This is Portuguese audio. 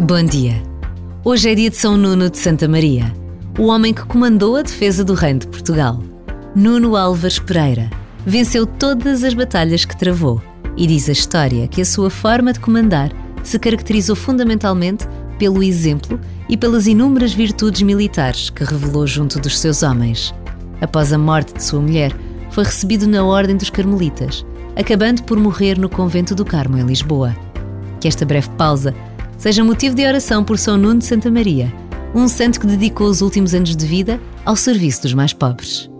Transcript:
Bom dia. Hoje é dia de São Nuno de Santa Maria, o homem que comandou a defesa do Reino de Portugal. Nuno Álvares Pereira venceu todas as batalhas que travou e diz a história que a sua forma de comandar se caracterizou fundamentalmente pelo exemplo e pelas inúmeras virtudes militares que revelou junto dos seus homens. Após a morte de sua mulher, foi recebido na Ordem dos Carmelitas, acabando por morrer no Convento do Carmo, em Lisboa. Que esta breve pausa seja motivo de oração por São Nuno de Santa Maria, um santo que dedicou os últimos anos de vida ao serviço dos mais pobres.